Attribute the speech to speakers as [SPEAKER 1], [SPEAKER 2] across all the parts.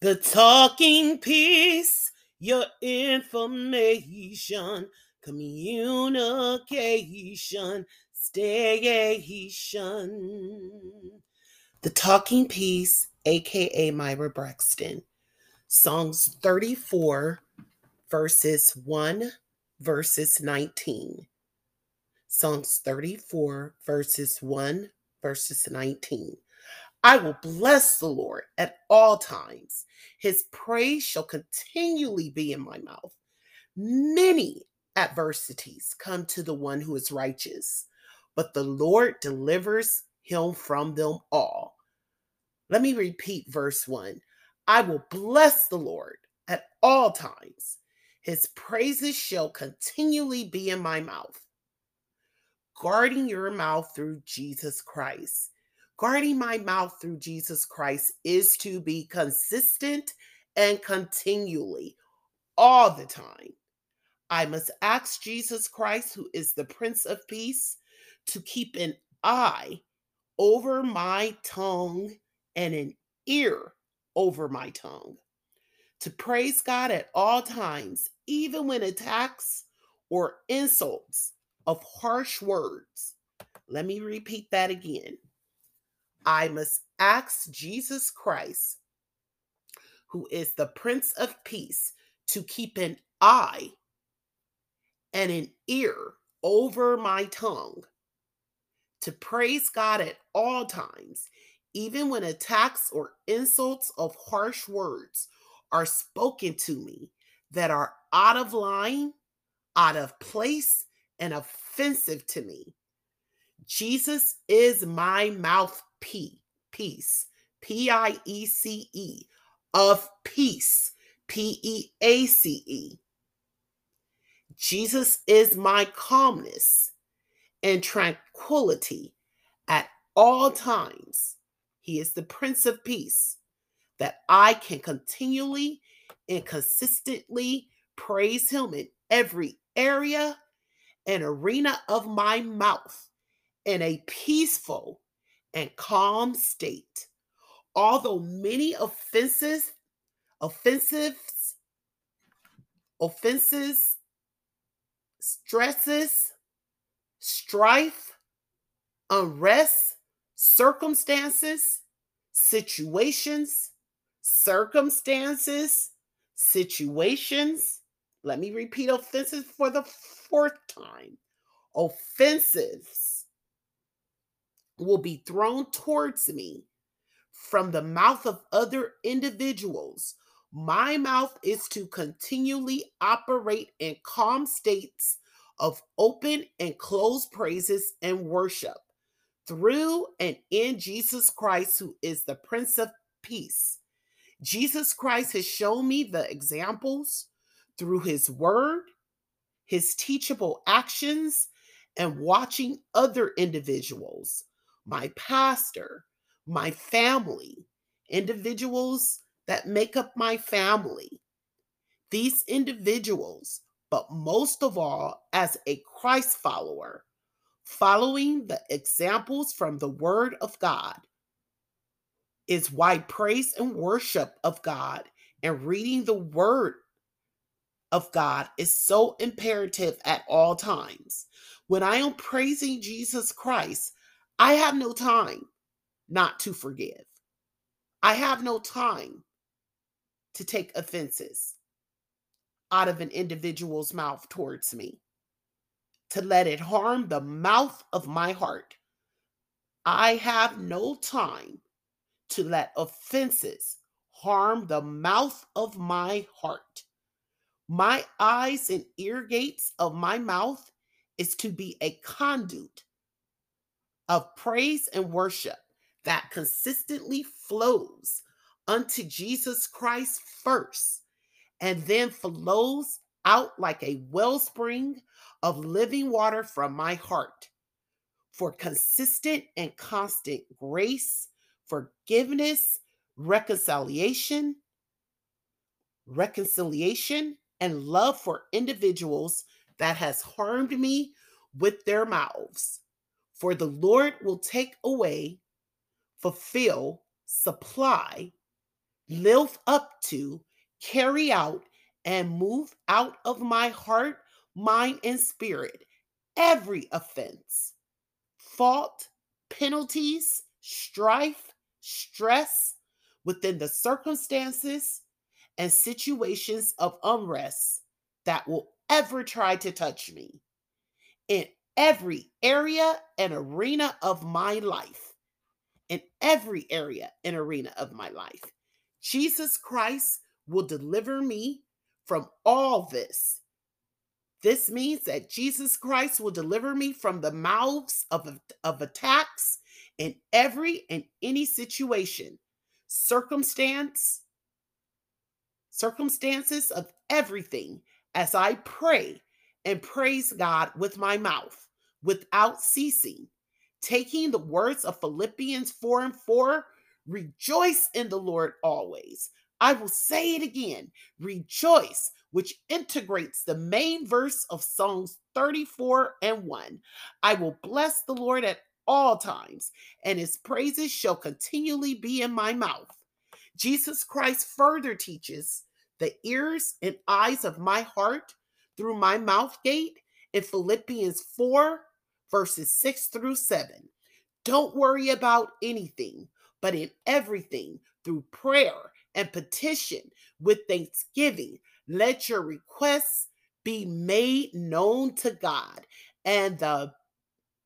[SPEAKER 1] The talking piece, your information, communication, station. The talking piece, aka Myra Braxton, Psalms 34, verses 1, verses 19. Psalms 34, verses 1, verses 19. I will bless the Lord at all times. His praise shall continually be in my mouth. Many adversities come to the one who is righteous, but the Lord delivers him from them all. Let me repeat verse 1. I will bless the Lord at all times. His praises shall continually be in my mouth. Guarding your mouth through Jesus Christ guarding my mouth through Jesus Christ is to be consistent and continually, all the time. I must ask Jesus Christ, who is the Prince of Peace, to keep an eye over my tongue and an ear over my tongue. To praise God at all times, even when attacks or insults of harsh words. Let me repeat that again I must ask Jesus Christ, who is the Prince of Peace, to keep an eye and an ear over my tongue, to praise God at all times, even when attacks or insults of harsh words are spoken to me that are out of line, out of place, and offensive to me. Jesus is my mouth P, peace, P I E C E, of peace, P E A C E. Jesus is my calmness and tranquility at all times. He is the Prince of Peace that I can continually and consistently praise Him in every area and arena of my mouth in a peaceful and calm state. Although many offenses, offensives, offenses, stresses, strife, unrest, circumstances, situations, circumstances, situations. Let me repeat offenses for the fourth time. Offensives will be thrown towards me from the mouth of other individuals. My mouth is to continually operate in calm states of open and closed praises and worship through and in Jesus Christ, who is the Prince of Peace. Jesus Christ has shown me the examples through his word, his teachable actions, and watching other individuals my pastor, my family, individuals that make up my family. These individuals, but most of all, as a Christ follower, following the examples from the Word of God, is why praise and worship of God and reading the Word of God is so imperative at all times. When I am praising Jesus Christ, I have no time not to forgive. I have no time to take offenses out of an individual's mouth towards me, to let it harm the mouth of my heart. I have no time to let offenses harm the mouth of my heart. My eyes and ear gates of my mouth is to be a conduit of praise and worship that consistently flows unto Jesus Christ first and then flows out like a wellspring of living water from my heart for consistent and constant grace, forgiveness, reconciliation, reconciliation and love for individuals that has harmed me with their mouths for the Lord will take away, fulfill, supply, live up to, carry out, and move out of my heart, mind, and spirit every offense, fault, penalties, strife, stress within the circumstances and situations of unrest that will ever try to touch me. In every area and arena of my life. In every area and arena of my life. Jesus Christ will deliver me from all this. This means that Jesus Christ will deliver me from the mouths of, of attacks in every and any situation, circumstance, circumstances of everything as I pray and praise God with my mouth without ceasing, taking the words of Philippians 4 and 4 rejoice in the Lord always. I will say it again rejoice, which integrates the main verse of Psalms 34 and 1. I will bless the Lord at all times, and his praises shall continually be in my mouth. Jesus Christ further teaches the ears and eyes of my heart through my mouth gate in Philippians 4, verses 6 through 7. Don't worry about anything, but in everything, through prayer and petition with thanksgiving, let your requests be made known to God, and the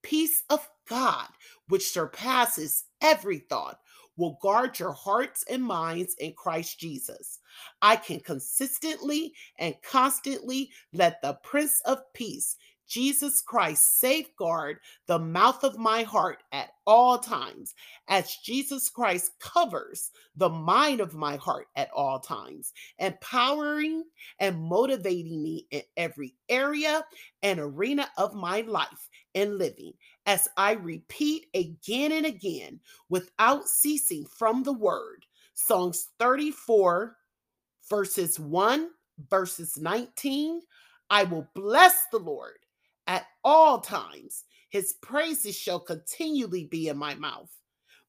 [SPEAKER 1] peace of God, which surpasses every thought, will guard your hearts and minds in Christ Jesus. I can consistently and constantly let the Prince of Peace, Jesus Christ, safeguard the mouth of my heart at all times, as Jesus Christ covers the mind of my heart at all times, empowering and motivating me in every area and arena of my life and living as I repeat again and again without ceasing from the word. Psalms 34, verses 1, verses 19. I will bless the Lord at all times. His praises shall continually be in my mouth.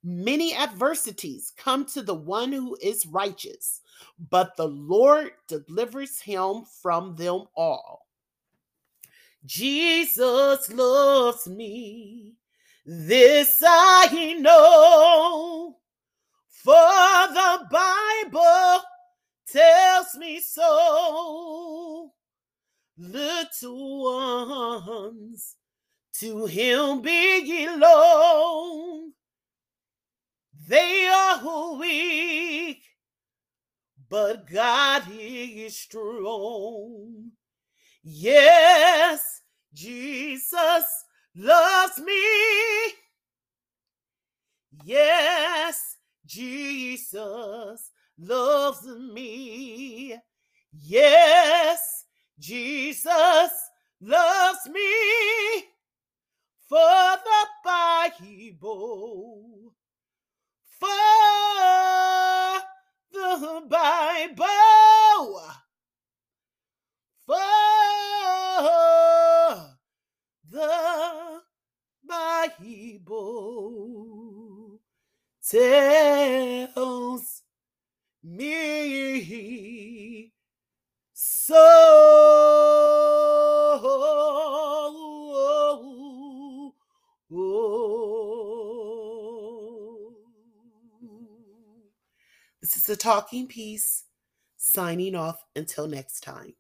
[SPEAKER 1] Many adversities come to the one who is righteous, but the Lord delivers him from them all. Jesus loves me. This I know, for the Bible tells me so. Little ones to him belong. They are weak, but God is strong. Yes, Jesus loves me. Yes, Jesus loves me. Yes, Jesus loves me. For the Bible, for the Bible, for the Bible tells me so. A talking piece signing off until next time.